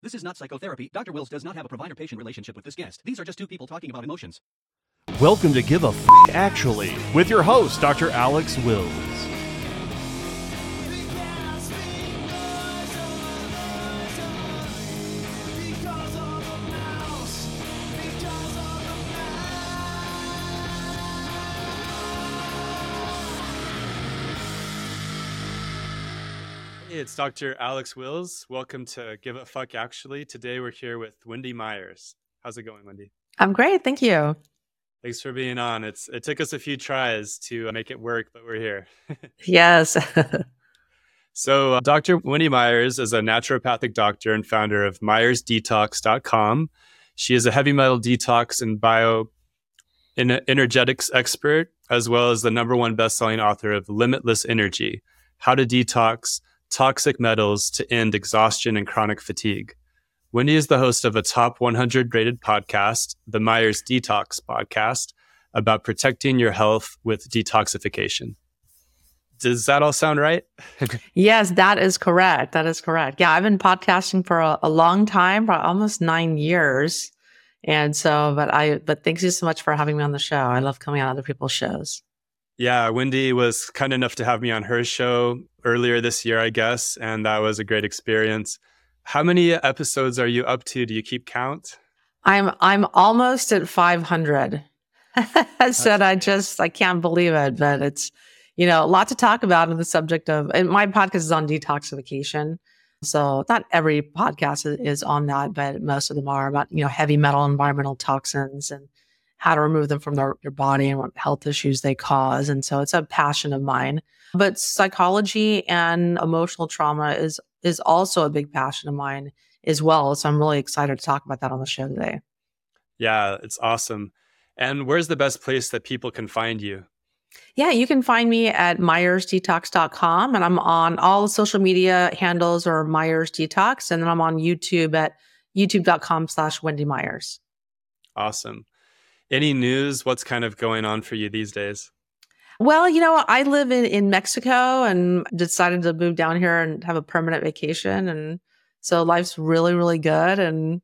This is not psychotherapy. Dr. Wills does not have a provider patient relationship with this guest. These are just two people talking about emotions. Welcome to Give a F Actually with your host, Dr. Alex Wills. It's Dr. Alex Wills. Welcome to Give a Fuck Actually. Today we're here with Wendy Myers. How's it going, Wendy? I'm great. Thank you. Thanks for being on. It's it took us a few tries to make it work, but we're here. Yes. so, uh, Dr. Wendy Myers is a naturopathic doctor and founder of myersdetox.com. She is a heavy metal detox and bio en- energetics expert, as well as the number one best-selling author of Limitless Energy: How to Detox Toxic Metals to End Exhaustion and Chronic Fatigue. Wendy is the host of a top 100 rated podcast, the Myers Detox podcast, about protecting your health with detoxification. Does that all sound right? yes, that is correct. That is correct. Yeah, I've been podcasting for a, a long time, for almost nine years. And so, but I, but thanks you so much for having me on the show. I love coming on other people's shows. Yeah, Wendy was kind enough to have me on her show earlier this year, I guess, and that was a great experience. How many episodes are you up to? Do you keep count? I'm I'm almost at 500. I said I just I can't believe it, but it's you know a lot to talk about on the subject of. And my podcast is on detoxification, so not every podcast is, is on that, but most of them are about you know heavy metal environmental toxins and how to remove them from their, your body and what health issues they cause. And so it's a passion of mine. But psychology and emotional trauma is is also a big passion of mine as well. So I'm really excited to talk about that on the show today. Yeah, it's awesome. And where's the best place that people can find you? Yeah, you can find me at myersdetox.com and I'm on all the social media handles or Myers Detox. And then I'm on YouTube at youtube.com slash Wendy Myers. Awesome. Any news? What's kind of going on for you these days? Well, you know, I live in, in Mexico and decided to move down here and have a permanent vacation. And so life's really, really good. And,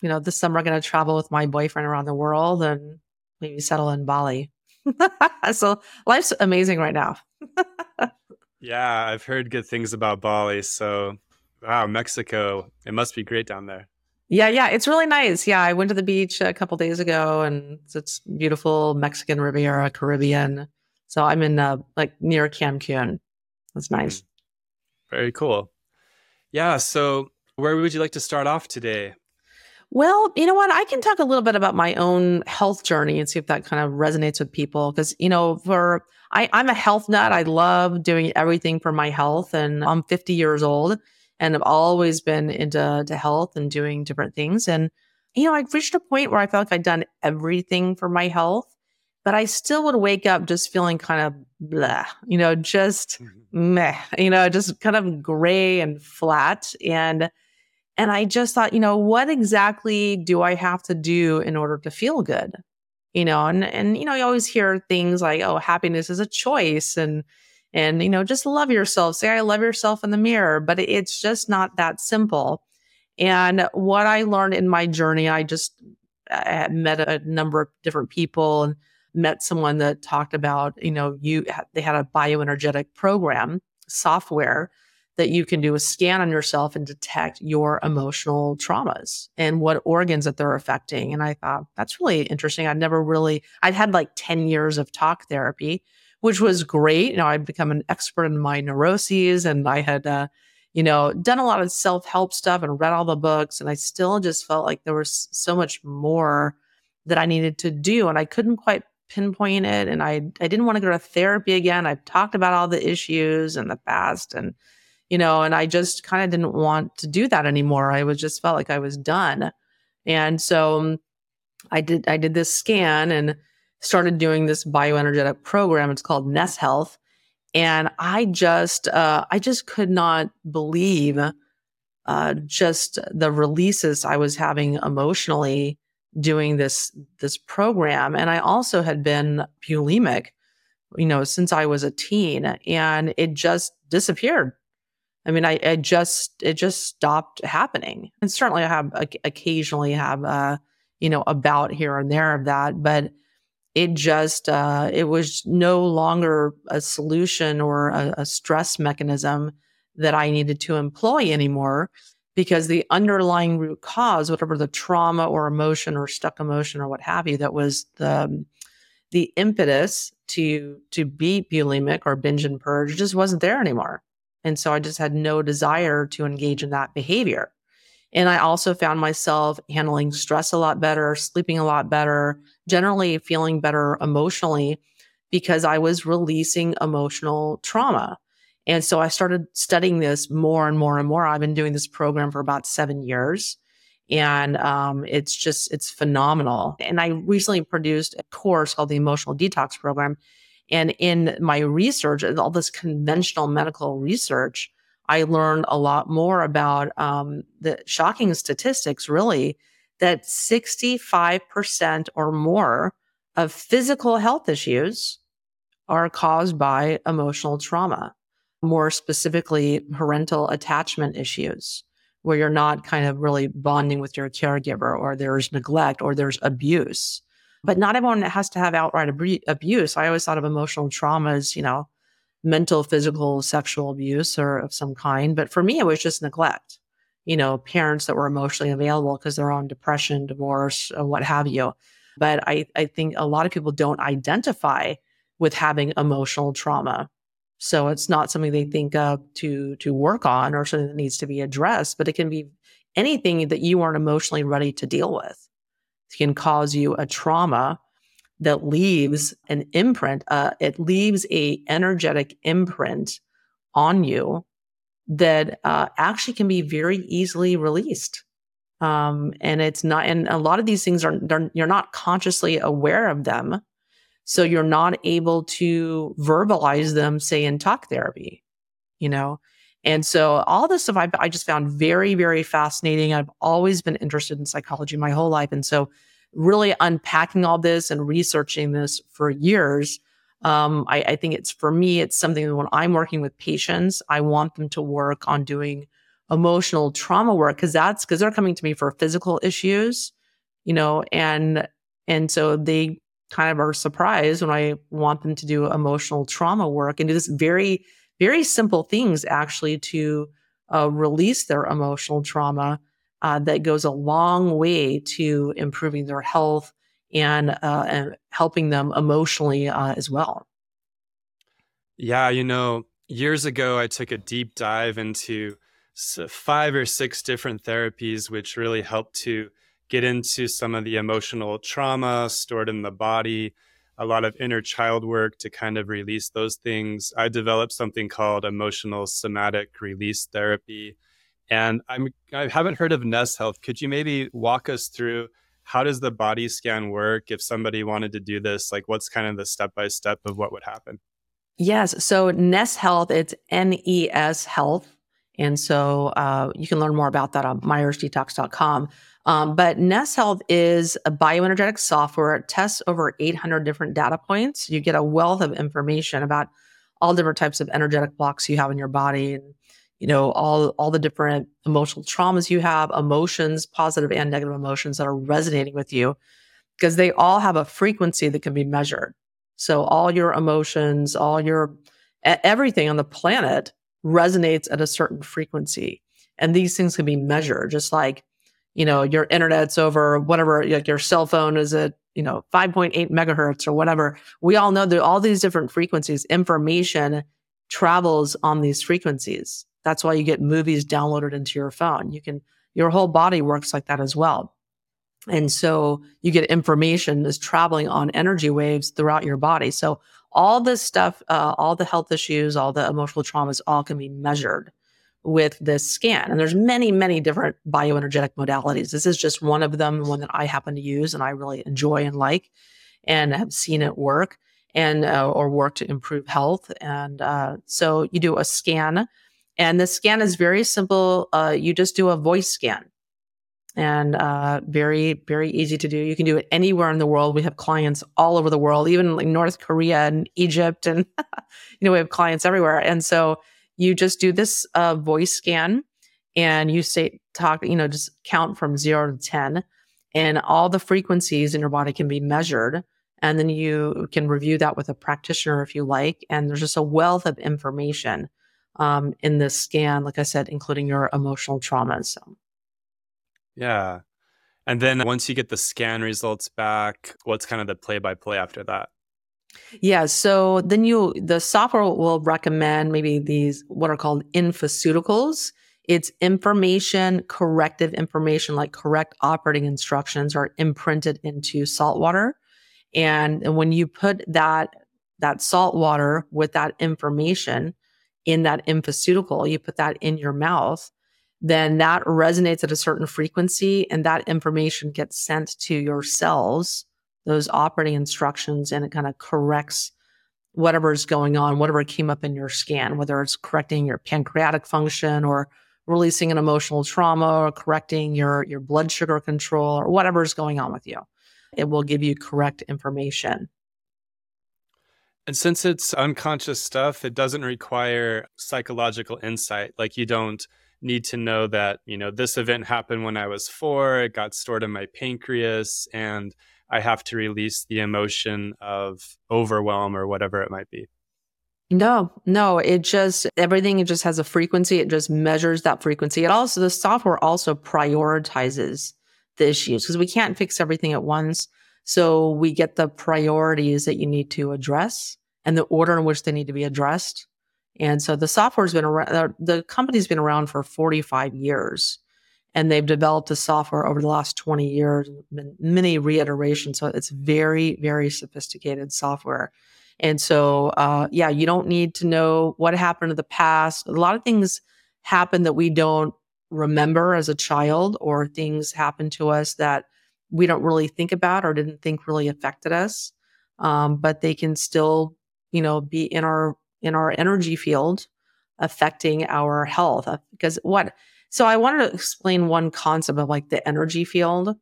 you know, this summer I'm going to travel with my boyfriend around the world and maybe settle in Bali. so life's amazing right now. yeah, I've heard good things about Bali. So, wow, Mexico, it must be great down there. Yeah, yeah, it's really nice. Yeah, I went to the beach a couple days ago and it's beautiful Mexican Riviera, Caribbean. So I'm in uh, like near Cancun. That's nice. Very cool. Yeah. So where would you like to start off today? Well, you know what? I can talk a little bit about my own health journey and see if that kind of resonates with people. Because, you know, for I, I'm a health nut. I love doing everything for my health. And I'm 50 years old and I've always been into to health and doing different things. And, you know, I reached a point where I felt like I'd done everything for my health but I still would wake up just feeling kind of blah, you know, just mm-hmm. meh, you know, just kind of gray and flat. And and I just thought, you know, what exactly do I have to do in order to feel good? You know, and and you know, you always hear things like, oh, happiness is a choice and and you know, just love yourself. Say I love yourself in the mirror, but it's just not that simple. And what I learned in my journey, I just I met a number of different people and met someone that talked about, you know, you they had a bioenergetic program software that you can do a scan on yourself and detect your emotional traumas and what organs that they're affecting. And I thought that's really interesting. I'd never really, I'd had like 10 years of talk therapy, which was great. You know, I'd become an expert in my neuroses and I had, uh, you know, done a lot of self help stuff and read all the books. And I still just felt like there was so much more that I needed to do. And I couldn't quite pinpoint it and I I didn't want to go to therapy again. I've talked about all the issues in the past and you know, and I just kind of didn't want to do that anymore. I was just felt like I was done. And so um, I did I did this scan and started doing this bioenergetic program. It's called NES Health. And I just uh I just could not believe uh just the releases I was having emotionally doing this this program and i also had been bulimic you know since i was a teen and it just disappeared I mean, I, I just it just stopped happening. And certainly, I have occasionally have a you know a bout here and there of that, but it just uh, it was no longer a solution or a, a stress mechanism that I needed to employ anymore because the underlying root cause, whatever the trauma or emotion or stuck emotion or what have you, that was the the impetus to to be bulimic or binge and purge just wasn't there anymore. And so I just had no desire to engage in that behavior. And I also found myself handling stress a lot better, sleeping a lot better, generally feeling better emotionally because I was releasing emotional trauma. And so I started studying this more and more and more. I've been doing this program for about seven years. And um, it's just, it's phenomenal. And I recently produced a course called the Emotional Detox Program. And in my research, all this conventional medical research, I learned a lot more about um, the shocking statistics, really, that 65% or more of physical health issues are caused by emotional trauma, more specifically, parental attachment issues, where you're not kind of really bonding with your caregiver, or there's neglect, or there's abuse. But not everyone has to have outright ab- abuse. I always thought of emotional trauma as, you know, mental, physical, sexual abuse or of some kind. But for me, it was just neglect. You know, parents that were emotionally available because they're on depression, divorce, or what have you. But I, I think a lot of people don't identify with having emotional trauma. So it's not something they think of to to work on or something that needs to be addressed, but it can be anything that you aren't emotionally ready to deal with It can cause you a trauma that leaves an imprint. Uh, it leaves a energetic imprint on you that uh, actually can be very easily released. Um, and it's not, and a lot of these things are, you're not consciously aware of them. So you're not able to verbalize them, say in talk therapy, you know? And so all this stuff I, I just found very, very fascinating. I've always been interested in psychology my whole life. And so really unpacking all this and researching this for years, um, I, I, think it's for me, it's something that when I'm working with patients, I want them to work on doing emotional trauma work because that's because they're coming to me for physical issues, you know, and and so they kind of are surprised when I want them to do emotional trauma work and do this very very simple things actually to uh, release their emotional trauma uh, that goes a long way to improving their health and, uh, and helping them emotionally uh, as well. Yeah, you know, years ago, I took a deep dive into five or six different therapies, which really helped to get into some of the emotional trauma stored in the body a lot of inner child work to kind of release those things. I developed something called emotional somatic release therapy. And I'm I haven't heard of NES Health. Could you maybe walk us through how does the body scan work if somebody wanted to do this? Like what's kind of the step by step of what would happen? Yes. So NES Health, it's N E S Health. And so uh, you can learn more about that on myersdetox.com. Um, but NES Health is a bioenergetic software. It tests over 800 different data points. You get a wealth of information about all different types of energetic blocks you have in your body and you know all all the different emotional traumas you have emotions positive and negative emotions that are resonating with you because they all have a frequency that can be measured so all your emotions all your everything on the planet resonates at a certain frequency and these things can be measured just like you know, your internet's over whatever, like your cell phone is at, you know, 5.8 megahertz or whatever. We all know that all these different frequencies, information travels on these frequencies. That's why you get movies downloaded into your phone. You can, your whole body works like that as well. And so you get information is traveling on energy waves throughout your body. So all this stuff, uh, all the health issues, all the emotional traumas, all can be measured with this scan. And there's many, many different bioenergetic modalities. This is just one of them, one that I happen to use and I really enjoy and like and have seen it work and uh, or work to improve health. And uh, so you do a scan and the scan is very simple. Uh, you just do a voice scan and uh, very, very easy to do. You can do it anywhere in the world. We have clients all over the world, even like North Korea and Egypt. And, you know, we have clients everywhere. And so you just do this uh, voice scan and you say, talk, you know, just count from zero to 10 and all the frequencies in your body can be measured. And then you can review that with a practitioner if you like. And there's just a wealth of information um, in this scan, like I said, including your emotional traumas. So. Yeah. And then once you get the scan results back, what's kind of the play by play after that? Yeah. So then you, the software will recommend maybe these, what are called infoceuticals. It's information, corrective information, like correct operating instructions are imprinted into salt water. And when you put that, that salt water with that information in that infoceutical, you put that in your mouth, then that resonates at a certain frequency and that information gets sent to your cells, those operating instructions, and it kind of corrects whatever is going on, whatever came up in your scan, whether it's correcting your pancreatic function or releasing an emotional trauma or correcting your, your blood sugar control or whatever is going on with you. It will give you correct information. And since it's unconscious stuff, it doesn't require psychological insight. Like you don't need to know that, you know, this event happened when I was four, it got stored in my pancreas, and I have to release the emotion of overwhelm or whatever it might be. No, no, it just everything it just has a frequency. It just measures that frequency. It also the software also prioritizes the issues because we can't fix everything at once. So we get the priorities that you need to address and the order in which they need to be addressed. And so the software's been around, uh, the company's been around for 45 years and they've developed the software over the last 20 years, many reiterations. So it's very, very sophisticated software. And so, uh, yeah, you don't need to know what happened in the past. A lot of things happen that we don't remember as a child, or things happen to us that we don't really think about or didn't think really affected us. Um, but they can still, you know, be in our in our energy field affecting our health uh, because what so i wanted to explain one concept of like the energy field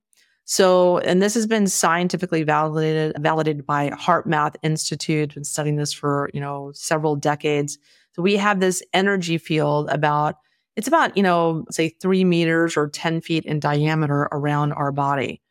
so and this has been scientifically validated validated by HeartMath Institute been studying this for you know several decades so we have this energy field about it's about you know say three meters or 10 feet in diameter around our body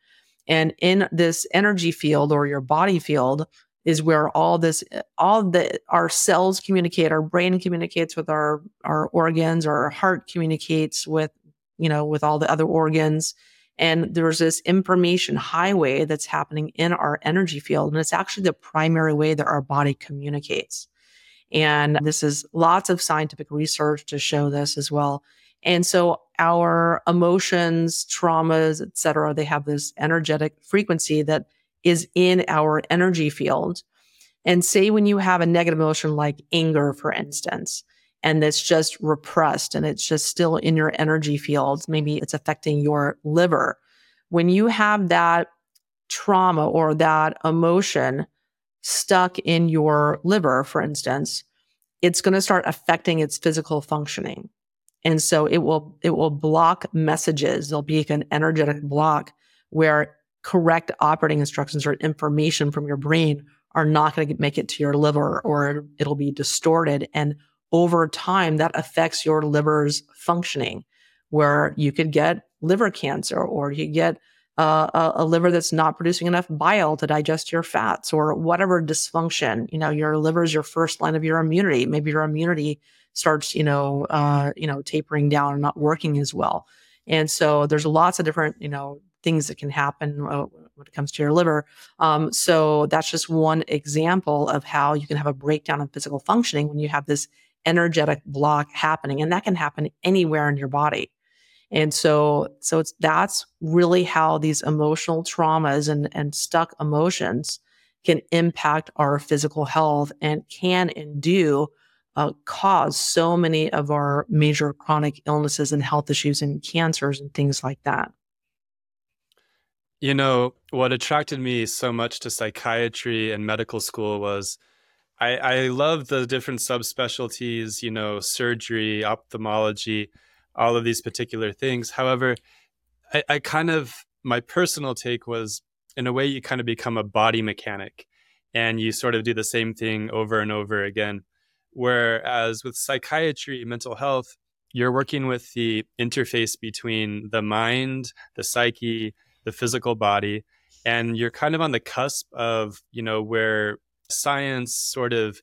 and in this energy field or your body field is where all this eh, all the our cells communicate our brain communicates with our our organs our heart communicates with you know with all the other organs. And there's this information highway that's happening in our energy field and it's actually the primary way that our body communicates. And this is lots of scientific research to show this as well and so our emotions traumas etc they have this energetic frequency that is in our energy field. And say when you have a negative emotion like anger, for instance, and it's just repressed and it's just still in your energy field, maybe it's affecting your liver. When you have that trauma or that emotion stuck in your liver, for instance, it's going to start affecting its physical functioning. And so it will, it will block messages. There'll be an energetic block where correct operating instructions or information from your brain are not going to make it to your liver or it'll be distorted. And over time, that affects your liver's functioning, where you could get liver cancer or you get uh, a, a, liver that's not producing enough bile to digest your fats or whatever dysfunction. You know, your liver is your first line of your immunity. Maybe your immunity starts, you know, uh, you know, tapering down and not working as well. And so there's lots of different, you know, things that can happen uh, when it comes to your liver. Um, so that's just one example of how you can have a breakdown in physical functioning when you have this energetic block happening, and that can happen anywhere in your body. And so, so it's that's really how these emotional traumas and and stuck emotions can impact our physical health and can and do uh, cause so many of our major chronic illnesses and health issues and cancers and things like that. You know, what attracted me so much to psychiatry and medical school was I, I love the different subspecialties, you know, surgery, ophthalmology, all of these particular things. However, I, I kind of, my personal take was in a way, you kind of become a body mechanic and you sort of do the same thing over and over again. Whereas with psychiatry, mental health, you're working with the interface between the mind, the psyche, the physical body, and you're kind of on the cusp of, you know, where science sort of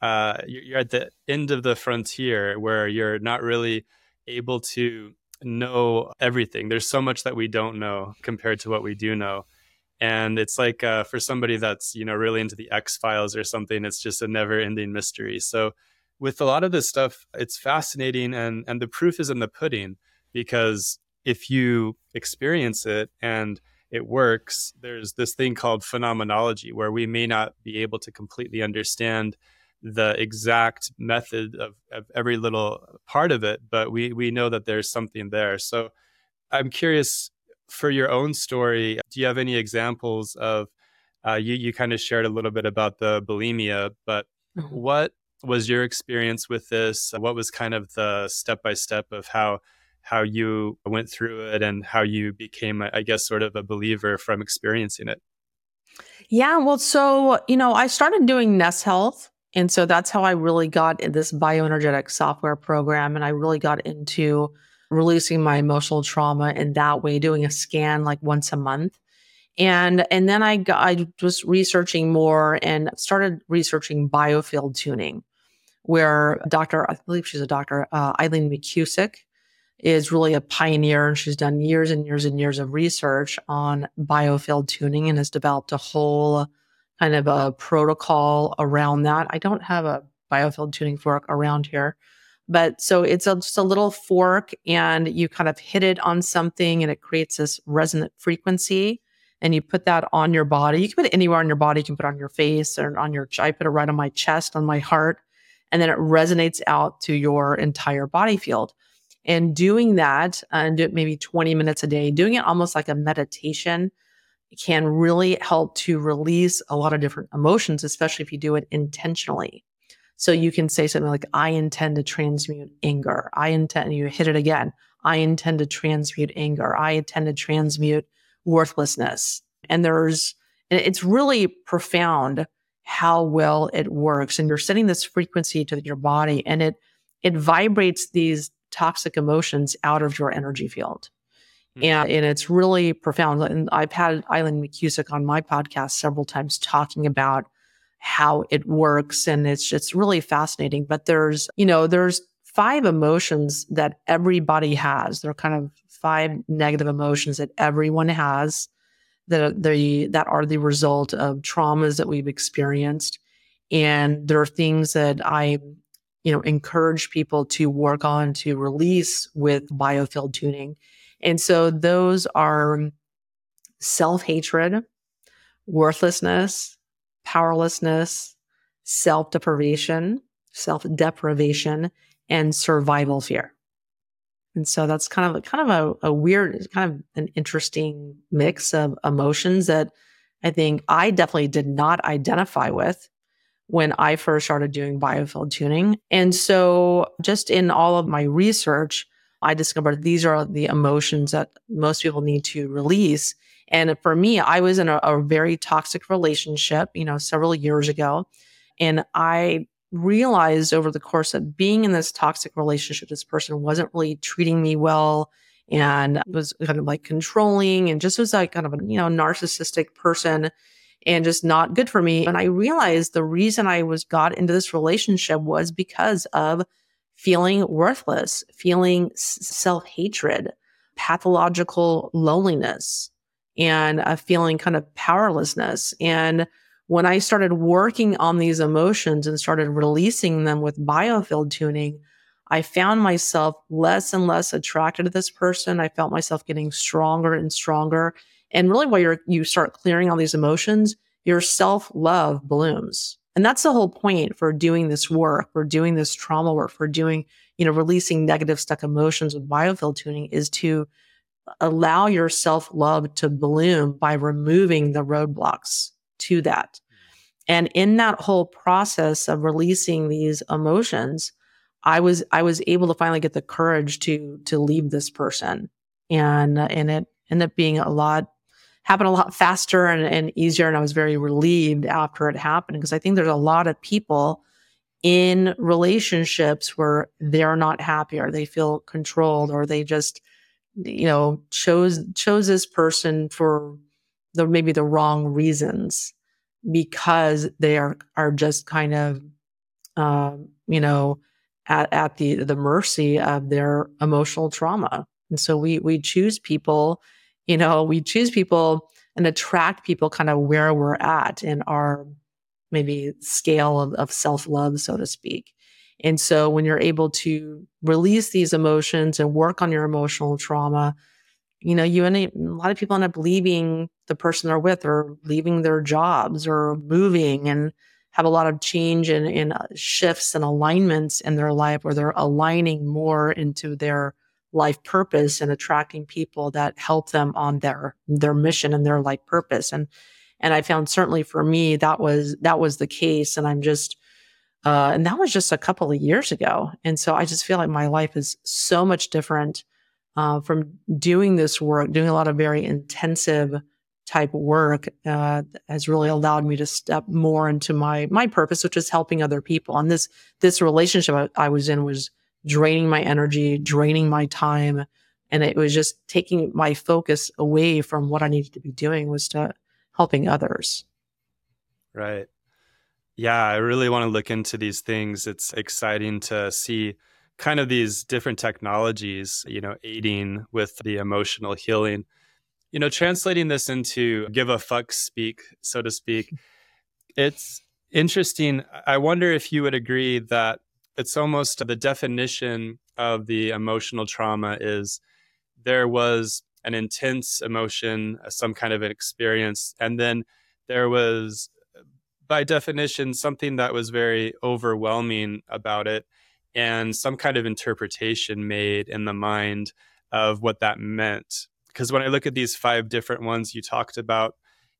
uh, you're at the end of the frontier where you're not really able to know everything. There's so much that we don't know compared to what we do know. And it's like uh, for somebody that's you know really into the X Files or something, it's just a never-ending mystery. So with a lot of this stuff, it's fascinating, and and the proof is in the pudding because if you experience it and it works, there's this thing called phenomenology where we may not be able to completely understand the exact method of, of every little part of it, but we we know that there's something there. So I'm curious for your own story. Do you have any examples of uh, you you kind of shared a little bit about the bulimia, but mm-hmm. what was your experience with this? What was kind of the step by step of how how you went through it and how you became, I guess, sort of a believer from experiencing it? Yeah, well, so you know, I started doing NES Health and so that's how I really got in this bioenergetic software program. And I really got into releasing my emotional trauma in that way, doing a scan like once a month. And and then I got, I was researching more and started researching biofield tuning, where Dr. I believe she's a doctor, uh, Eileen McKusick is really a pioneer and she's done years and years and years of research on biofield tuning and has developed a whole kind of a protocol around that. I don't have a biofield tuning fork around here. But so it's a, just a little fork and you kind of hit it on something and it creates this resonant frequency and you put that on your body. You can put it anywhere on your body. You can put it on your face or on your, I put it right on my chest, on my heart, and then it resonates out to your entire body field. And doing that and do it maybe 20 minutes a day, doing it almost like a meditation can really help to release a lot of different emotions, especially if you do it intentionally. So you can say something like, I intend to transmute anger. I intend, you hit it again. I intend to transmute anger. I intend to transmute worthlessness. And there's, it's really profound how well it works. And you're setting this frequency to your body and it, it vibrates these toxic emotions out of your energy field. Mm-hmm. And, and it's really profound. And I've had Eileen McKusick on my podcast several times talking about how it works. And it's just really fascinating. But there's, you know, there's five emotions that everybody has. There are kind of five negative emotions that everyone has that the that are the result of traumas that we've experienced. And there are things that I, you know, encourage people to work on to release with biofield tuning. And so those are self hatred, worthlessness, powerlessness, self deprivation, self deprivation, and survival fear. And so that's kind of a, kind of a, a weird, kind of an interesting mix of emotions that I think I definitely did not identify with when I first started doing biofield tuning. And so just in all of my research, I discovered these are the emotions that most people need to release. And for me, I was in a, a very toxic relationship, you know, several years ago. And I realized over the course of being in this toxic relationship, this person wasn't really treating me well and was kind of like controlling and just was like kind of a, you know, narcissistic person and just not good for me. And I realized the reason I was got into this relationship was because of feeling worthless, feeling self hatred, pathological loneliness, and a feeling kind of powerlessness. And when I started working on these emotions and started releasing them with biofield tuning, I found myself less and less attracted to this person. I felt myself getting stronger and stronger. And really, while you you start clearing all these emotions, your self love blooms. And that's the whole point for doing this work, for doing this trauma work, for doing, you know, releasing negative stuck emotions with biofield tuning is to allow your self love to bloom by removing the roadblocks to that. And in that whole process of releasing these emotions, I was I was able to finally get the courage to to leave this person, and and it ended up being a lot happened a lot faster and, and easier. And I was very relieved after it happened because I think there's a lot of people in relationships where they're not happy or they feel controlled or they just you know chose chose this person for the maybe the wrong reasons because they are are just kind of um, you know at, at the the mercy of their emotional trauma and so we we choose people you know we choose people and attract people kind of where we're at in our maybe scale of, of self love, so to speak. And so when you're able to release these emotions and work on your emotional trauma, you know, you up, a lot of people end up leaving the person they're with or leaving their jobs or moving and have a lot of change in, in uh, shifts and alignments in their life where they're aligning more into their life purpose and attracting people that help them on their their mission and their life purpose. And and i found certainly for me that was that was the case. And i'm just uh, and that was just a couple of years ago and so i just feel like my life is so much different uh, from doing this work doing a lot of very intensive type work uh, has really allowed me to step more into my my purpose which is helping other people and this this relationship I, I was in was draining my energy, draining my time. And it was just taking my focus away from what I needed to be doing was to helping others. Right. Yeah, I really want to look into these things. It's exciting to see kind of these different technologies, you know, aiding with the emotional healing. You know, translating this into give a fuck speak, so to speak, it's interesting. I wonder if you would agree that it's almost the definition of the emotional trauma is there was an intense emotion, some kind of an experience, and then there was, by definition, something that was very overwhelming about it, and some kind of interpretation made in the mind of what that meant. Because when I look at these five different ones you talked about,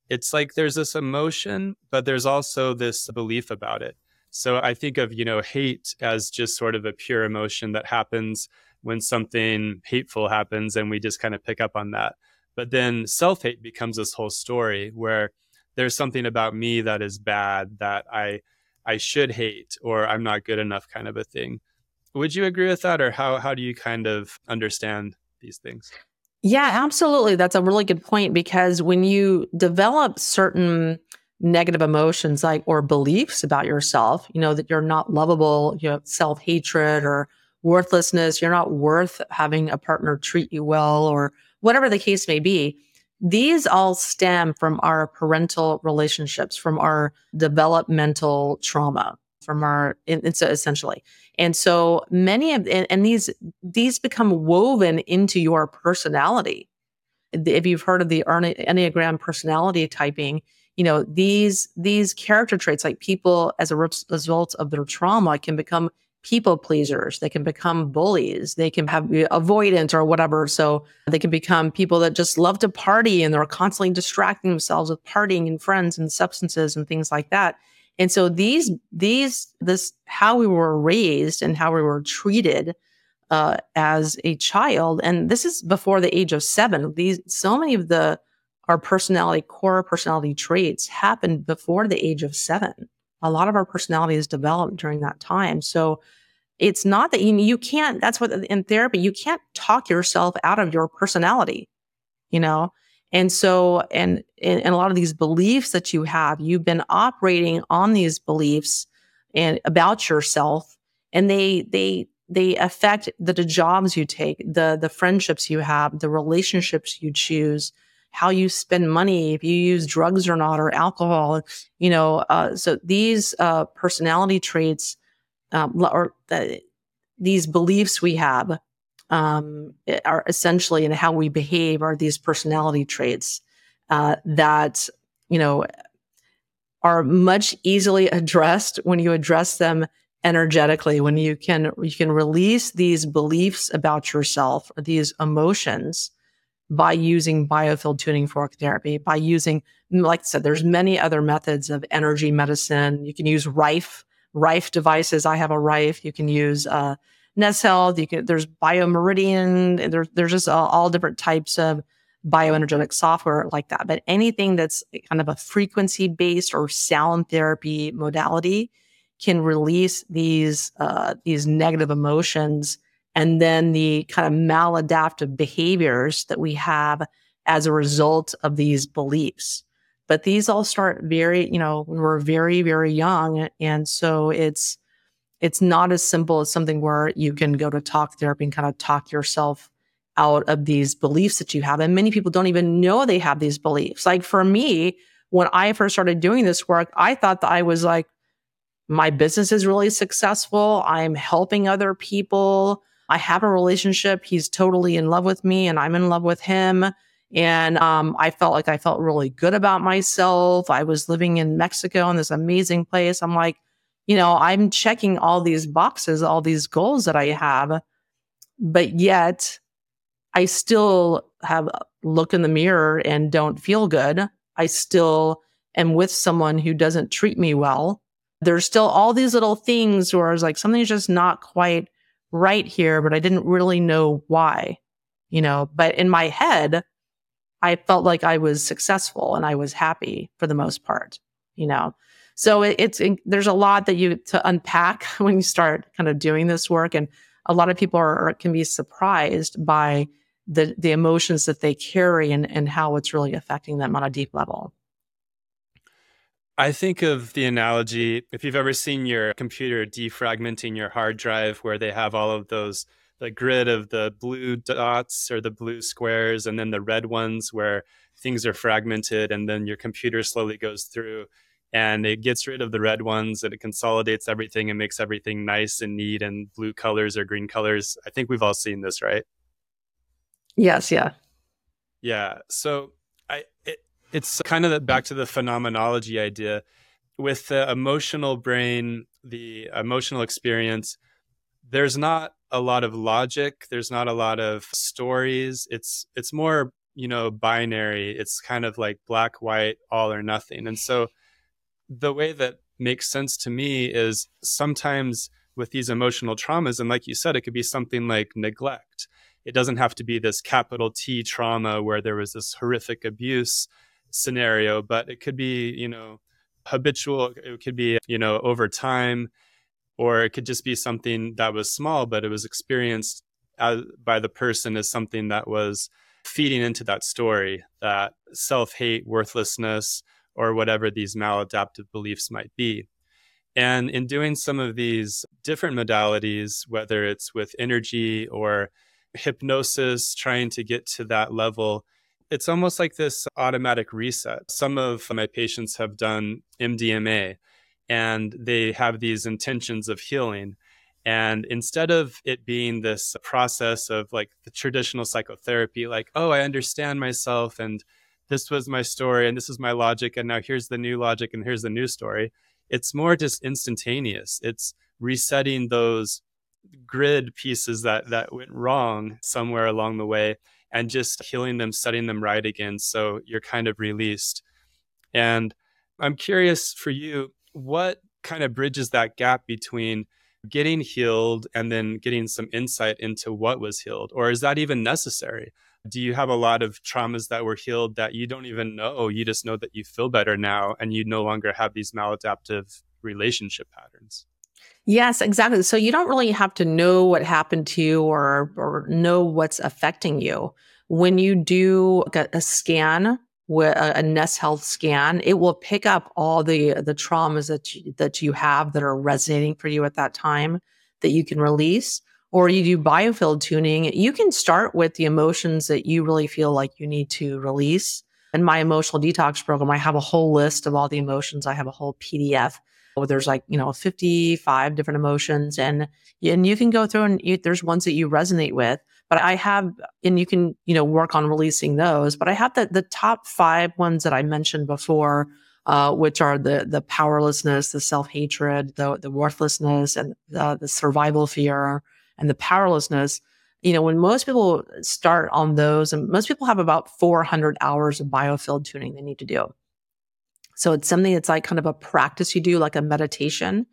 it's like there's this emotion, but there's also this belief about it. So I think of, you know, hate as just sort of a pure emotion that happens when something hateful happens and we just kind of pick up on that. But then self hate becomes this whole story where there's something about me that is bad that I I should hate or I'm not good enough kind of a thing. Would you agree with that or how how do you kind of understand these things? Yeah, absolutely. That's a really good point because when you develop certain negative emotions like or beliefs about yourself you know that you're not lovable you have self-hatred or worthlessness you're not worth having a partner treat you well or whatever the case may be these all stem from our parental relationships from our developmental trauma from our it's essentially. And so many of and, and these these become woven into your personality. If you've heard of the enneagram personality typing you know these these character traits like people as a result of their trauma can become people pleasers. They can become bullies. They can have avoidant or whatever. So they can become people that just love to party and they're constantly distracting themselves with partying and friends and substances and things like that. And so these these this how we were raised and how we were treated uh, as a child and this is before the age of seven. These so many of the our personality, core personality traits happened before the age of seven. A lot of our personality is developed during that time. So it's not that you, you can't, that's what in therapy, you can't talk yourself out of your personality, you know? And so, and, and a lot of these beliefs that you have, you've been operating on these beliefs and about yourself and they, they, they affect the, the jobs you take, the, the friendships you have, the relationships you choose, how you spend money, if you use drugs or not, or alcohol, you know. Uh, so these uh, personality traits um, or uh, these beliefs we have um, are essentially in how we behave are these personality traits uh, that you know are much easily addressed when you address them energetically when you can you can release these beliefs about yourself or these emotions by using biofield tuning fork therapy, by using, like I said, there's many other methods of energy medicine. You can use Rife, Rife devices. I have a Rife. You can use uh, NES Health. You can, there's Biomeridian. There, there's just all, all different types of bioenergetic software like that. But anything that's kind of a frequency based or sound therapy modality can release these uh, these negative emotions and then the kind of maladaptive behaviors that we have as a result of these beliefs. But these all start very, you know, when we're very, very young. And so it's, it's not as simple as something where you can go to talk therapy and kind of talk yourself out of these beliefs that you have. And many people don't even know they have these beliefs. Like for me, when I first started doing this work, I thought that I was like, my business is really successful. I'm helping other people. I have a relationship. He's totally in love with me and I'm in love with him. And um, I felt like I felt really good about myself. I was living in Mexico in this amazing place. I'm like, you know, I'm checking all these boxes, all these goals that I have, but yet I still have look in the mirror and don't feel good. I still am with someone who doesn't treat me well. There's still all these little things where I was like, something's just not quite right here, but I didn't really know why, you know, but in my head, I felt like I was successful and I was happy for the most part, you know. So it, it's it, there's a lot that you to unpack when you start kind of doing this work, and a lot of people are, are can be surprised by the the emotions that they carry and and how it's really affecting them on a deep level. I think of the analogy if you've ever seen your computer defragmenting your hard drive, where they have all of those the grid of the blue dots or the blue squares and then the red ones where things are fragmented and then your computer slowly goes through and it gets rid of the red ones and it consolidates everything and makes everything nice and neat and blue colors or green colors. I think we've all seen this, right? Yes, yeah. Yeah. So I it, it's kind of back to the phenomenology idea with the emotional brain, the emotional experience. There's not a lot of logic. There's not a lot of stories. It's it's more you know binary. It's kind of like black white, all or nothing. And so the way that makes sense to me is sometimes with these emotional traumas, and like you said, it could be something like neglect. It doesn't have to be this capital T trauma where there was this horrific abuse scenario, but it could be, you know, habitual. It could be, you know, over time or it could just be something that was small, but it was experienced as, by the person as something that was feeding into that story, that self hate, worthlessness, or whatever these maladaptive beliefs might be. And in doing some of these different modalities, whether it's with energy or hypnosis, trying to get to that level, it's almost like this automatic reset. Some of my patients have done MDMA, and they have these intentions of healing. And instead of it being this process of like the traditional psychotherapy, like, oh, I understand myself and this was my story and this is my logic and now here's the new logic and here's the new story. It's more just instantaneous. It's resetting those grid pieces that that went wrong somewhere along the way and just healing them, setting them right again. So you're kind of released. And I'm curious for you, what kind of bridges that gap between getting healed and then getting some insight into what was healed? Or is that even necessary? Do you have a lot of traumas that were healed that you don't even know? You just know that you feel better now and you no longer have these maladaptive relationship patterns. Yes, exactly. So you don't really have to know what happened to you or or know what's affecting you. When you do a, scan with a, a NES Health scan, it will pick up all the the traumas that you, that you have that are resonating for you at that time that you can release. Or you do biofield tuning. You can start with the emotions that you really feel like you need to release. In my emotional detox program, I have a whole list of all the emotions. I have a whole PDF where there's like, you know, 55 different emotions and, and you can go through and you, there's ones that you resonate with but I have, and you can, you know, work on releasing those. But I have the the top five ones that I mentioned before, uh, which are the the powerlessness, the self hatred, the the worthlessness, and the, the survival fear, and the powerlessness. You know, when most people start on those, and most people have about 400 hours of biofield tuning they need to do. So it's something that's like kind of a practice you do, like a meditation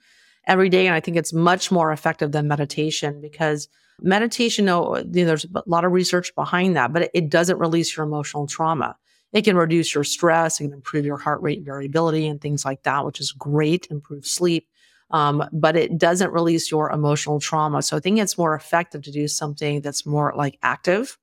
every day. And I think it's much more effective than meditation because Meditation, you know, there's a lot of research behind that, but it doesn't release your emotional trauma. It can reduce your stress, it can improve your heart rate variability and things like that, which is great, improve sleep. Um, but it doesn't release your emotional trauma. So I think it's more effective to do something that's more like active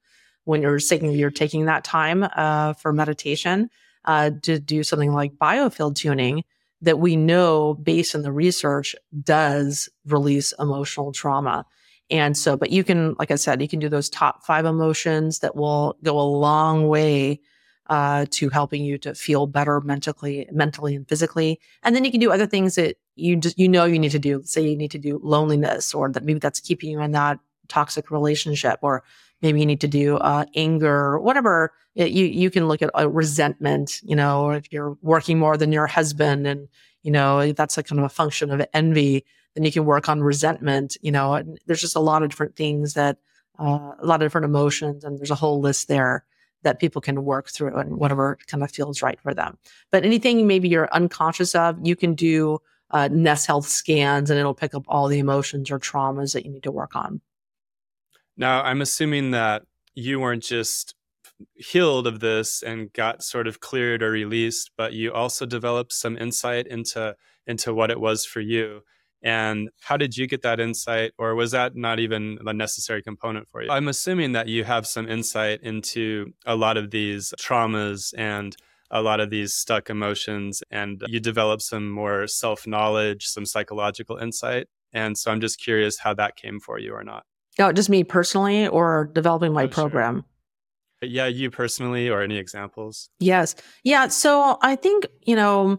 when you're taking you're taking that time uh, for meditation uh, to do something like biofield tuning that we know based on the research does release emotional trauma. And so, but you can, like I said, you can do those top five emotions that will go a long way uh, to helping you to feel better mentally, mentally and physically. And then you can do other things that you just you know you need to do. Say you need to do loneliness, or that maybe that's keeping you in that toxic relationship, or maybe you need to do uh, anger, whatever. It, you you can look at a resentment, you know, or if you're working more than your husband, and you know that's a kind of a function of envy. Then you can work on resentment. You know, and there's just a lot of different things that uh, a lot of different emotions, and there's a whole list there that people can work through and whatever kind of feels right for them. But anything maybe you're unconscious of, you can do uh, NES Health scans, and it'll pick up all the emotions or traumas that you need to work on. Now, I'm assuming that you weren't just healed of this and got sort of cleared or released, but you also developed some insight into into what it was for you. And how did you get that insight, or was that not even a necessary component for you? I'm assuming that you have some insight into a lot of these traumas and a lot of these stuck emotions, and you develop some more self knowledge, some psychological insight. And so I'm just curious how that came for you or not. Oh, just me personally or developing my Oh, sure. program? Yeah, you personally, or any examples? Yes. Yeah. So I think, you know,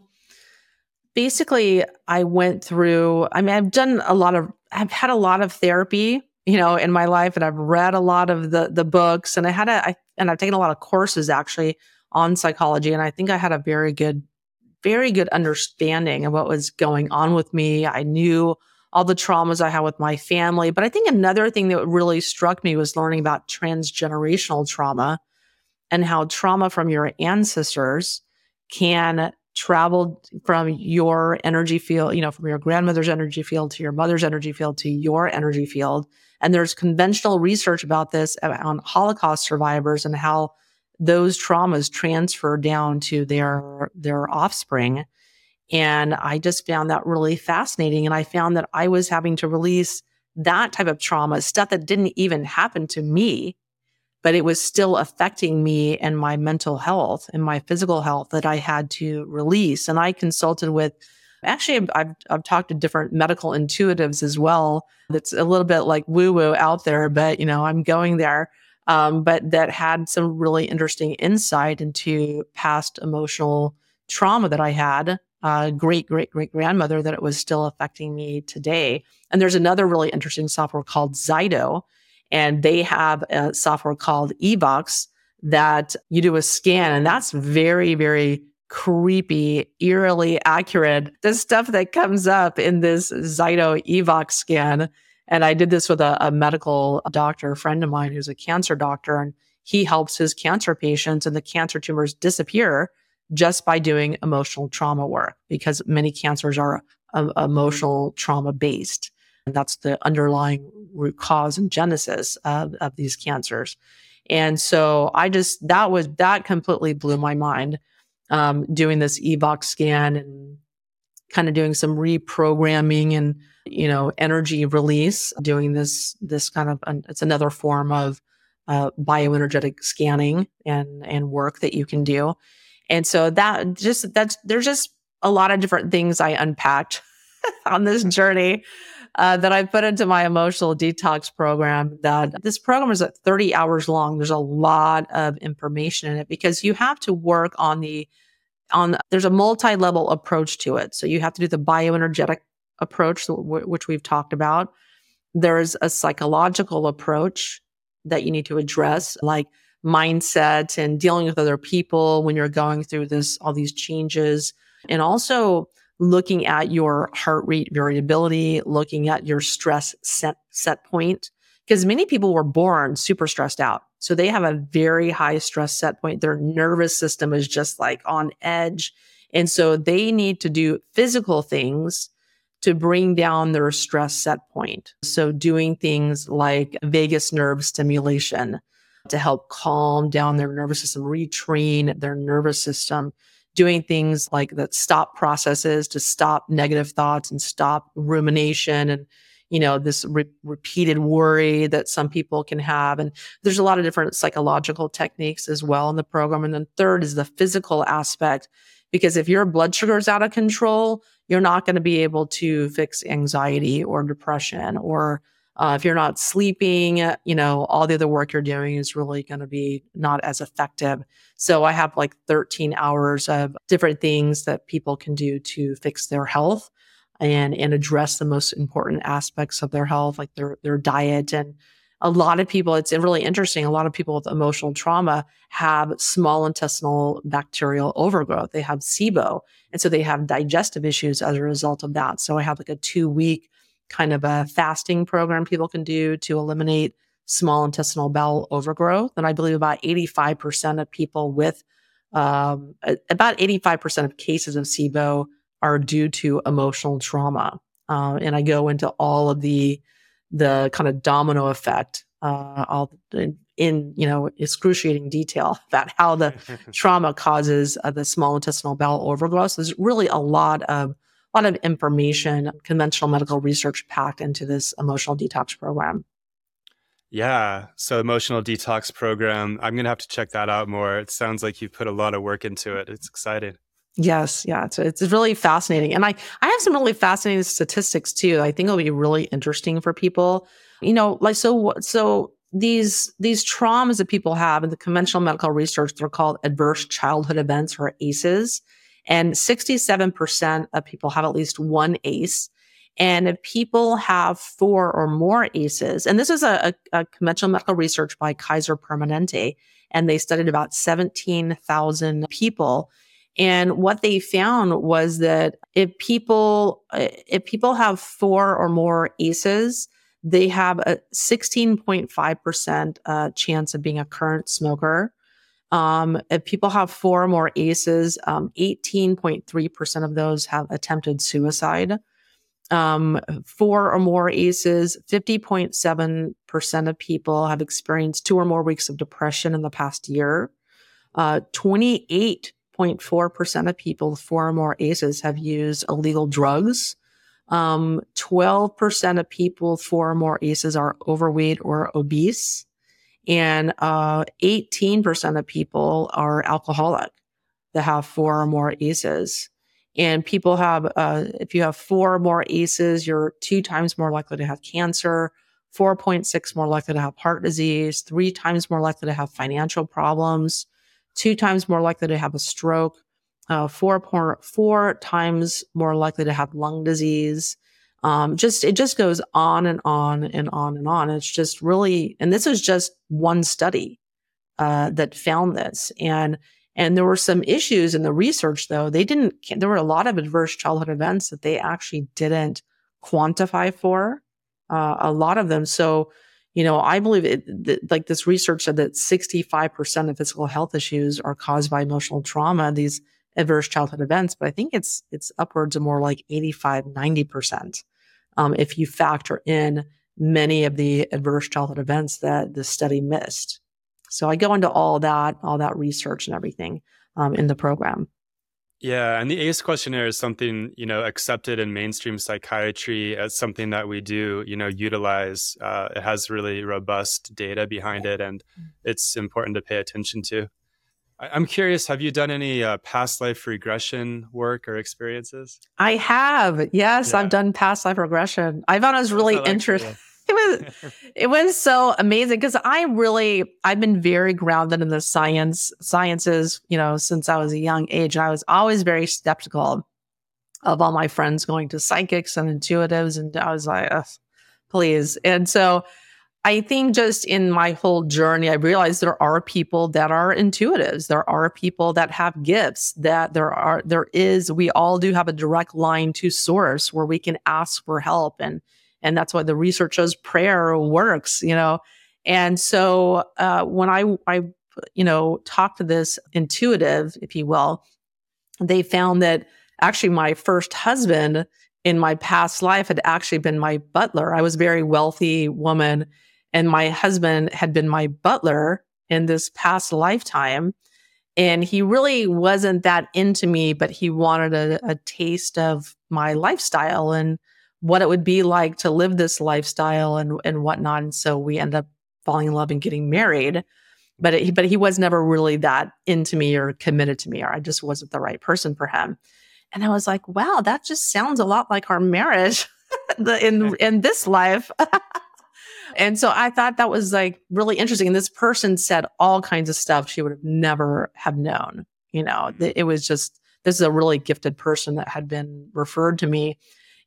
basically I went through, I mean, I've done a lot of, I've had a lot of therapy, you know, in my life and I've read a lot of the, the books and I had a, I, and I've taken a lot of courses actually on psychology. And I think I had a very good, very good understanding of what was going on with me. I knew all the traumas I had with my family. But I think another thing that really struck me was learning about transgenerational trauma and how trauma from your ancestors can travel from your energy field, you know, from your grandmother's energy field to your mother's energy field to your energy field. And there's conventional research about this on Holocaust survivors and how those traumas transfer down to their their offspring. And I just found that really fascinating. And I found that I was having to release that type of trauma, stuff that didn't even happen to me, but it was still affecting me and my mental health and my physical health that I had to release. And I consulted with actually, I've, I've talked to different medical intuitives as well. That's a little bit like woo woo out there, but you know, I'm going there. Um, but that had some really interesting insight into past emotional trauma that I had uh, great great great grandmother that it was still affecting me today. And there's another really interesting software called Zyto, and they have a software called Evox that you do a scan, and that's very very creepy, eerily accurate. The stuff that comes up in this Zyto Evox scan. And I did this with a, a medical doctor, a friend of mine who's a cancer doctor, and he helps his cancer patients, and the cancer tumors disappear just by doing emotional trauma work because many cancers are uh, emotional trauma based. And that's the underlying root cause and genesis of, of these cancers. And so I just, that was, that completely blew my mind. Um, doing this Evox scan and kind of doing some reprogramming and, you know, energy release, doing this, this kind of, it's another form of uh, bioenergetic scanning and, and work that you can do. And so that just that's there's just a lot of different things I unpacked on this journey uh, that I put into my emotional detox program. That this program is at 30 hours long. There's a lot of information in it because you have to work on the on there's a multi-level approach to it. So you have to do the bioenergetic approach, which we've talked about. There's a psychological approach that you need to address, like mindset and dealing with other people when you're going through this, all these changes. And also looking at your heart rate variability, looking at your stress set, set point. Because many people were born super stressed out. So they have a very high stress set point. Their nervous system is just like on edge. And so they need to do physical things to bring down their stress set point. So doing things like vagus nerve stimulation, to help calm down their nervous system, retrain their nervous system, doing things like that stop processes to stop negative thoughts and stop rumination and you know this re- repeated worry that some people can have. And there's a lot of different psychological techniques as well in the program. And then third is the physical aspect because if your blood sugar is out of control you're not going to be able to fix anxiety or depression or uh, if you're not sleeping you know all the other work you're doing is really going to be not as effective so i have like 13 hours of different things that people can do to fix their health and and address the most important aspects of their health, like their their diet. And a lot of people, it's really interesting. A lot of people with emotional trauma have small intestinal bacterial overgrowth. They have SIBO, and so they have digestive issues as a result of that. So I have like a two week kind of a fasting program people can do to eliminate small intestinal bowel overgrowth. And I believe about 85% of people with um, about 85% of cases of SIBO are due to emotional trauma. Uh, and I go into all of the the kind of domino effect, uh, all in, in, you know excruciating detail about how the trauma causes uh, the small intestinal bowel overgrowth. So there's really a lot of lot of information, conventional medical research packed into this emotional detox program. Yeah, so emotional detox program. I'm gonna have to check that out more. It sounds like you've put a lot of work into it. It's exciting. Yes, yeah, it's it's really fascinating, and I I have some really fascinating statistics too. I think it'll be really interesting for people. You know, like so so these these traumas that people have in the conventional medical research, they're called adverse childhood events or ACEs, and sixty seven percent of people have at least one ACE. And if people have four or more ACEs, and this is a, a, a conventional medical research by Kaiser Permanente, and they studied about 17,000 people and what they found was that if people, if people have four or more ACEs, they have a 16.5% uh, chance of being a current smoker. Um, if people have four or more ACEs, um, 18.3% of those have attempted suicide. Um, four or more ACEs, 50.7% of people have experienced two or more weeks of depression in the past year. Uh, 28 0.4% of people with four or more ACEs have used illegal drugs. Um, 12% of people with four or more ACEs are overweight or obese. And uh, 18% of people are alcoholic that have four or more ACEs. And people have, uh, if you have four or more ACEs, you're two times more likely to have cancer, 4.6 more likely to have heart disease, three times more likely to have financial problems, two times more likely to have a stroke, uh, four, four times more likely to have lung disease. Um, just it just goes on and on and on and on. It's just really, and this is just one study uh, that found this, and and there were some issues in the research though. They didn't. There were a lot of adverse childhood events that they actually didn't quantify for. Uh, a lot of them. So you know, I believe it, th- like this research said that 65% of physical health issues are caused by emotional trauma, these adverse childhood events, but I think it's, it's upwards of more like 85, 90%. Um, if you factor in many of the adverse childhood events that the study missed. So I go into all that, all that research and everything um, in the program. Yeah, and the ACE questionnaire is something you know accepted in mainstream psychiatry as something that we do you know utilize. Uh, it has really robust data behind it, and it's important to pay attention to. I- am curious, have you done any uh, past life regression work or experiences? I have. Yes, yeah. I've done past life regression. I found it was really interesting it was it was so amazing because I really I've been very grounded in the science sciences, you know, since I was a young age. And I was always very skeptical of all my friends going to psychics and intuitives, and I was like, please. And so I think just in my whole journey, I realized there are people that are intuitives. There are people that have gifts. That there are there is we all do have a direct line to source where we can ask for help and and that's why the research shows prayer works you know and so uh, when i i you know talked to this intuitive if you will they found that actually my first husband in my past life had actually been my butler i was a very wealthy woman and my husband had been my butler in this past lifetime And he really wasn't that into me, but he wanted a, a taste of my lifestyle and what it would be like to live this lifestyle and, and whatnot. And so we end up falling in love and getting married. But it, but he was never really that into me or committed to me, or I just wasn't the right person for him. And I was like, wow, that just sounds a lot like our marriage the, in in this life. and so I thought that was like really interesting. And this person said all kinds of stuff she would have never have known. You know, mm-hmm. it was just this is a really gifted person that had been referred to me.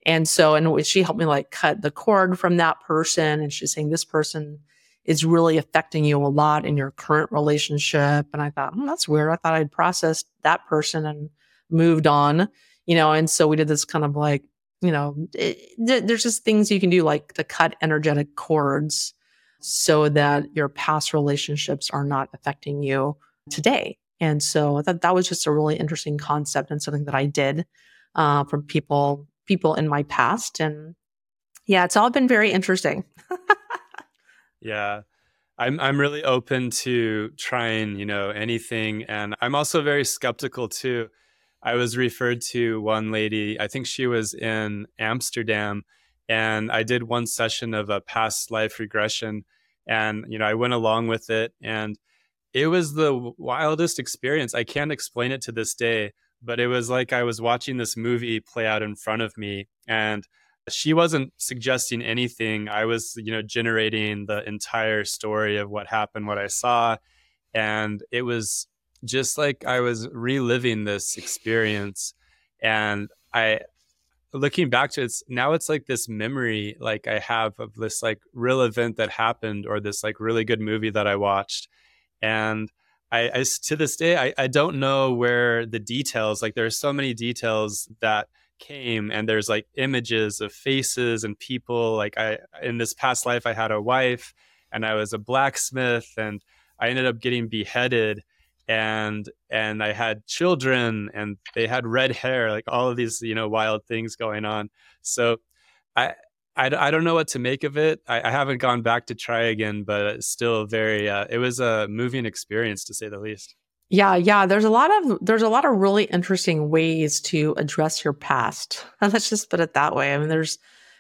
And so, and she helped me like cut the cord from that person. And she's saying this person is really affecting you a lot in your current relationship. And I thought, oh, that's weird. I thought I'd processed that person and moved on, you know. And so we did this kind of like you know, it, there's just things you can do like to cut energetic cords so that your past relationships are not affecting you today. And so that that was just a really interesting concept and something that I did uh, people people in my past. And yeah, it's all been very interesting. yeah. I'm I'm really open to trying, you know, anything and I'm also very skeptical too. I was referred to one lady, I think she was in Amsterdam, and I did one session of a past life regression. And, you know, I went along with it, and it was the wildest experience. I can't explain it to this day, but it was like I was watching this movie play out in front of me. And she wasn't suggesting anything. I was, you know, generating the entire story of what happened, what I saw. And it was just like I was reliving this experience. And I, looking back to it, it's now it's like this memory like I have of this like real event that happened or this like really good movie that I watched. And I, I to this day, I, I don't know where the details, like there's so many details that came and there's like images of faces and people like i in this past life i had a wife and i was a blacksmith and i ended up getting beheaded and and I had children and they had red hair, like all of these you know wild things going on. So I I, I don't know what to make of it. I, I haven't gone back to try again, but still very. Uh, it was a moving experience to say the least. Yeah, yeah. There's a lot of there's a lot of really interesting ways to address your past. Let's just put it that way. I mean, there's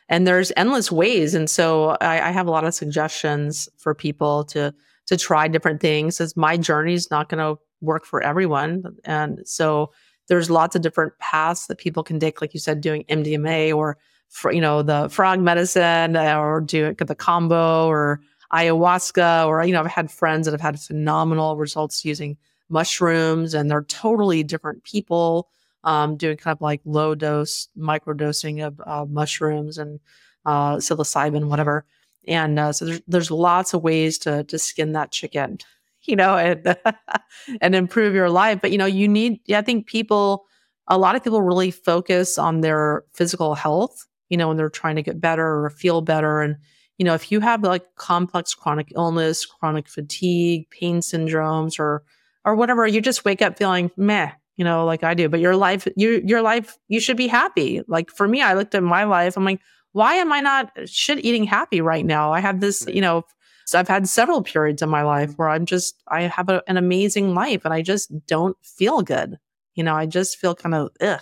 and there's endless ways, and so I, I have a lot of suggestions for people to to try different things as my journey is not going to work for everyone. And so there's lots of different paths that people can take, like you said, doing MDMA or, for, you know, the frog medicine uh, or do the combo or ayahuasca. Or, you know, I've had friends that have had phenomenal results using mushrooms and they're totally different people um, doing kind of like low dose microdosing of uh, mushrooms and uh, psilocybin, whatever. And uh, so there's there's lots of ways to to skin that chicken, you know, and and improve your life. But you know, you need. I think people, a lot of people really focus on their physical health. You know, when they're trying to get better or feel better, and you know, if you have like complex chronic illness, chronic fatigue, pain syndromes, or or whatever, you just wake up feeling meh, you know, like I do. But your life, your your life, you should be happy. Like for me, I looked at my life. I'm like, why am I not shit eating happy right now? I have this, you know, so I've had several periods in my life mm-hmm. where I'm just, I have a, an amazing life and I just don't feel good. You know, I just feel kind of, ugh.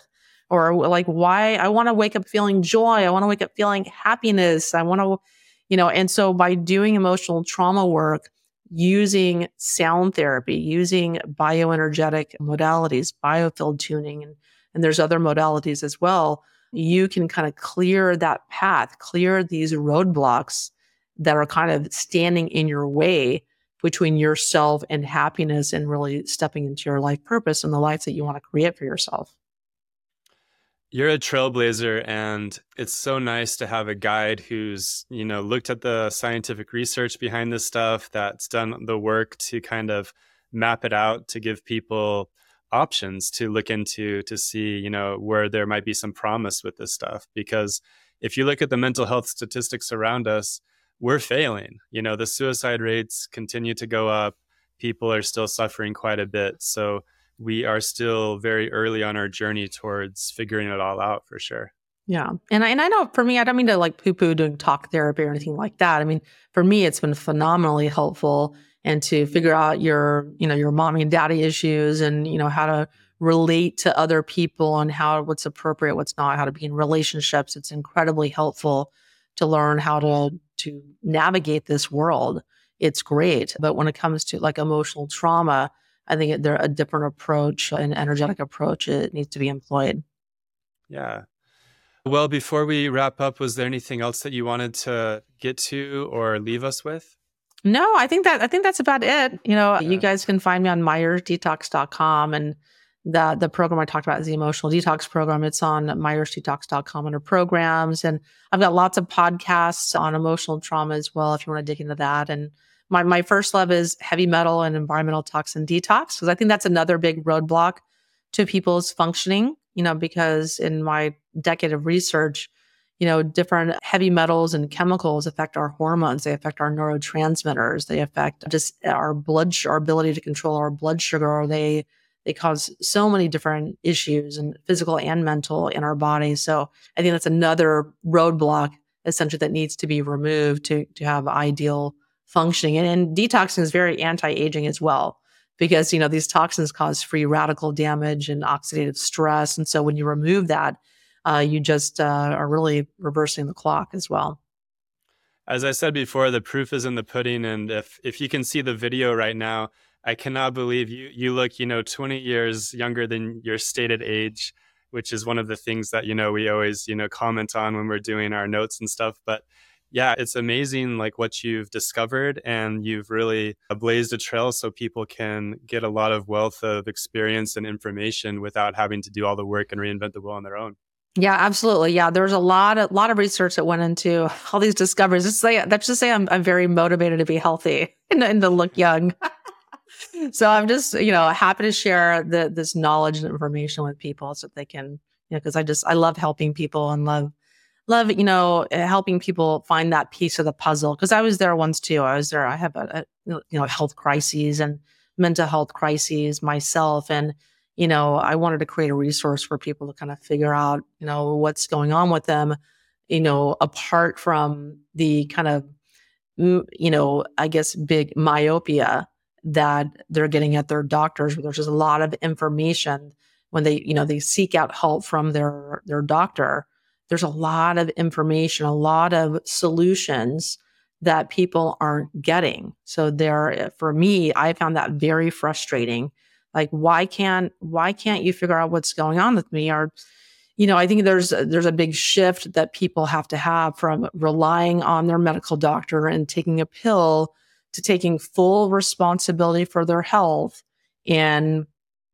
Or like, why? I want to wake up feeling joy. I want to wake up feeling happiness. I want to, you know, and so by doing emotional trauma work, using sound therapy, using bioenergetic modalities, biofield tuning, and, and there's other modalities as well you can kind of clear that path, clear these roadblocks that are kind of standing in your way between yourself and happiness and really stepping into your life purpose and the life that you want to create for yourself. You're a trailblazer and it's so nice to have a guide who's, you know, looked at the scientific research behind this stuff that's done the work to kind of map it out to give people options to look into to see you know where there might be some promise with this stuff because if you look at the mental health statistics around us we're failing you know the suicide rates continue to go up people are still suffering quite a bit so we are still very early on our journey towards figuring it all out for sure yeah. And I, and I know for me, I don't mean to like poo poo doing talk therapy or anything like that. I mean, for me, it's been phenomenally helpful and to mm-hmm. figure out your, you know, your mommy and daddy issues and, you know, how to relate to other people and how what's appropriate, what's not, how to be in relationships. It's incredibly helpful to learn how to to navigate this world. It's great. But when it comes to like emotional trauma, I think there a different approach, an energetic approach, it needs to be employed. Yeah. Well, before we wrap up, was there anything else that you wanted to get to or leave us with? No, I think that I think that's about it. You know, yeah. you guys can find me on myersdetox.com and the the program I talked about is the emotional detox program. It's on myersdetox.com under programs. And I've got lots of podcasts on emotional trauma as well if you want to dig into that. And my my first love is heavy metal and environmental toxin detox because I think that's another big roadblock to people's functioning, you know, because in my decade of research, you know, different heavy metals and chemicals affect our hormones. They affect our neurotransmitters. They affect just our blood, our ability to control our blood sugar. They, they cause so many different issues and physical and mental in our bodies. So I think that's another roadblock essentially that needs to be removed to, to have ideal functioning. And, and detoxing is very anti-aging as well because, you know, these toxins cause free radical damage and oxidative stress. And so when you remove that, uh, you just uh, are really reversing the clock as well. As I said before, the proof is in the pudding, and if if you can see the video right now, I cannot believe you you look you know 20 years younger than your stated age, which is one of the things that you know we always you know comment on when we're doing our notes and stuff. But yeah, it's amazing like what you've discovered and you've really blazed a trail so people can get a lot of wealth of experience and information without having to do all the work and reinvent the wheel on their own. Yeah, absolutely. Yeah, there's a lot of lot of research that went into all these discoveries. Just say that's just say I'm I'm very motivated to be healthy and, and to look young. so I'm just you know happy to share the this knowledge and information with people so they can you know because I just I love helping people and love love you know eh, helping people find that piece of the puzzle because I was there once too. I was there. I have a, a you know health crises and mental health crises myself and you know, I wanted to create a resource for people to kind of figure out, you know, what's going on with them, you know, apart from the kind of, you know, I guess big myopia that they're getting at their doctors. There's just a lot of information when they, you know, they seek out help from their their doctor. There's a lot of information, a lot of solutions that people aren't getting. So there, eh, for me, I found that very frustrating like, why can't, why can't you figure out what's going on with me? Or, you know, I think there's, there's a big shift that people have to have from relying on their medical doctor and taking a pill to taking full responsibility for their health. And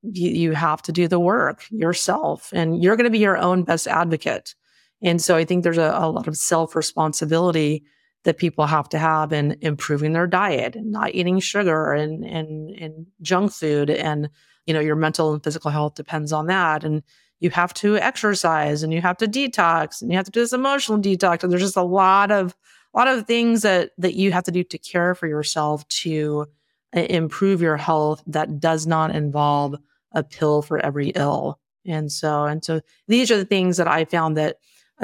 you, you have to do the work yourself and you're going to be your own best advocate. And so I think there's a, a lot of self responsibility that people have to have in improving their diet and not eating sugar and, and, and junk food. And, you know, your mental and physical health depends on that. And you have to exercise and you have to detox and you have to do this emotional detox. And there's just a lot of, a lot of things that, that you have to do to care for yourself to uh, improve your health that does not involve a pill for every ill. And so, and so these are the things that I found that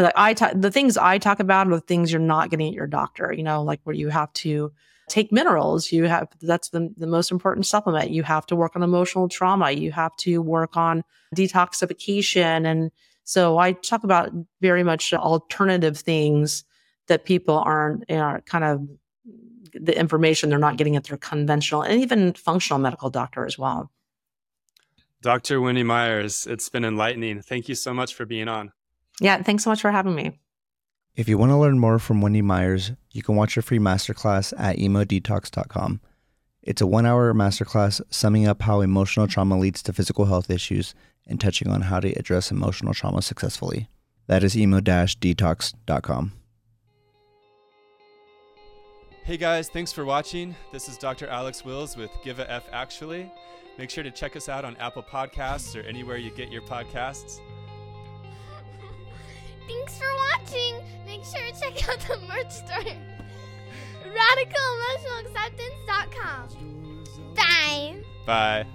like I talk, the things I talk about are the things you're not getting at your doctor, you know, like where you have to take minerals. You have, that's the, the most important supplement. You have to work on emotional trauma. You have to work on detoxification. And so I talk about very much alternative things that people aren't, are kind of the information they're not getting at their conventional and even functional medical doctor as well. Dr. Wendy Myers, it's been enlightening. Thank you so much for being on. Yeah, thanks so much for having me. If you want to learn more from Wendy Myers, you can watch a free masterclass at emodetox.com. It's a one hour masterclass summing up how emotional trauma leads to physical health issues and touching on how to address emotional trauma successfully. That is emo detox.com. Hey guys, thanks for watching. This is Dr. Alex Wills with Give a F Actually. Make sure to check us out on Apple Podcasts or anywhere you get your podcasts. Thanks for watching. Make sure to check out the merch store. RadicalEmotionalAcceptance.com. Bye. Bye.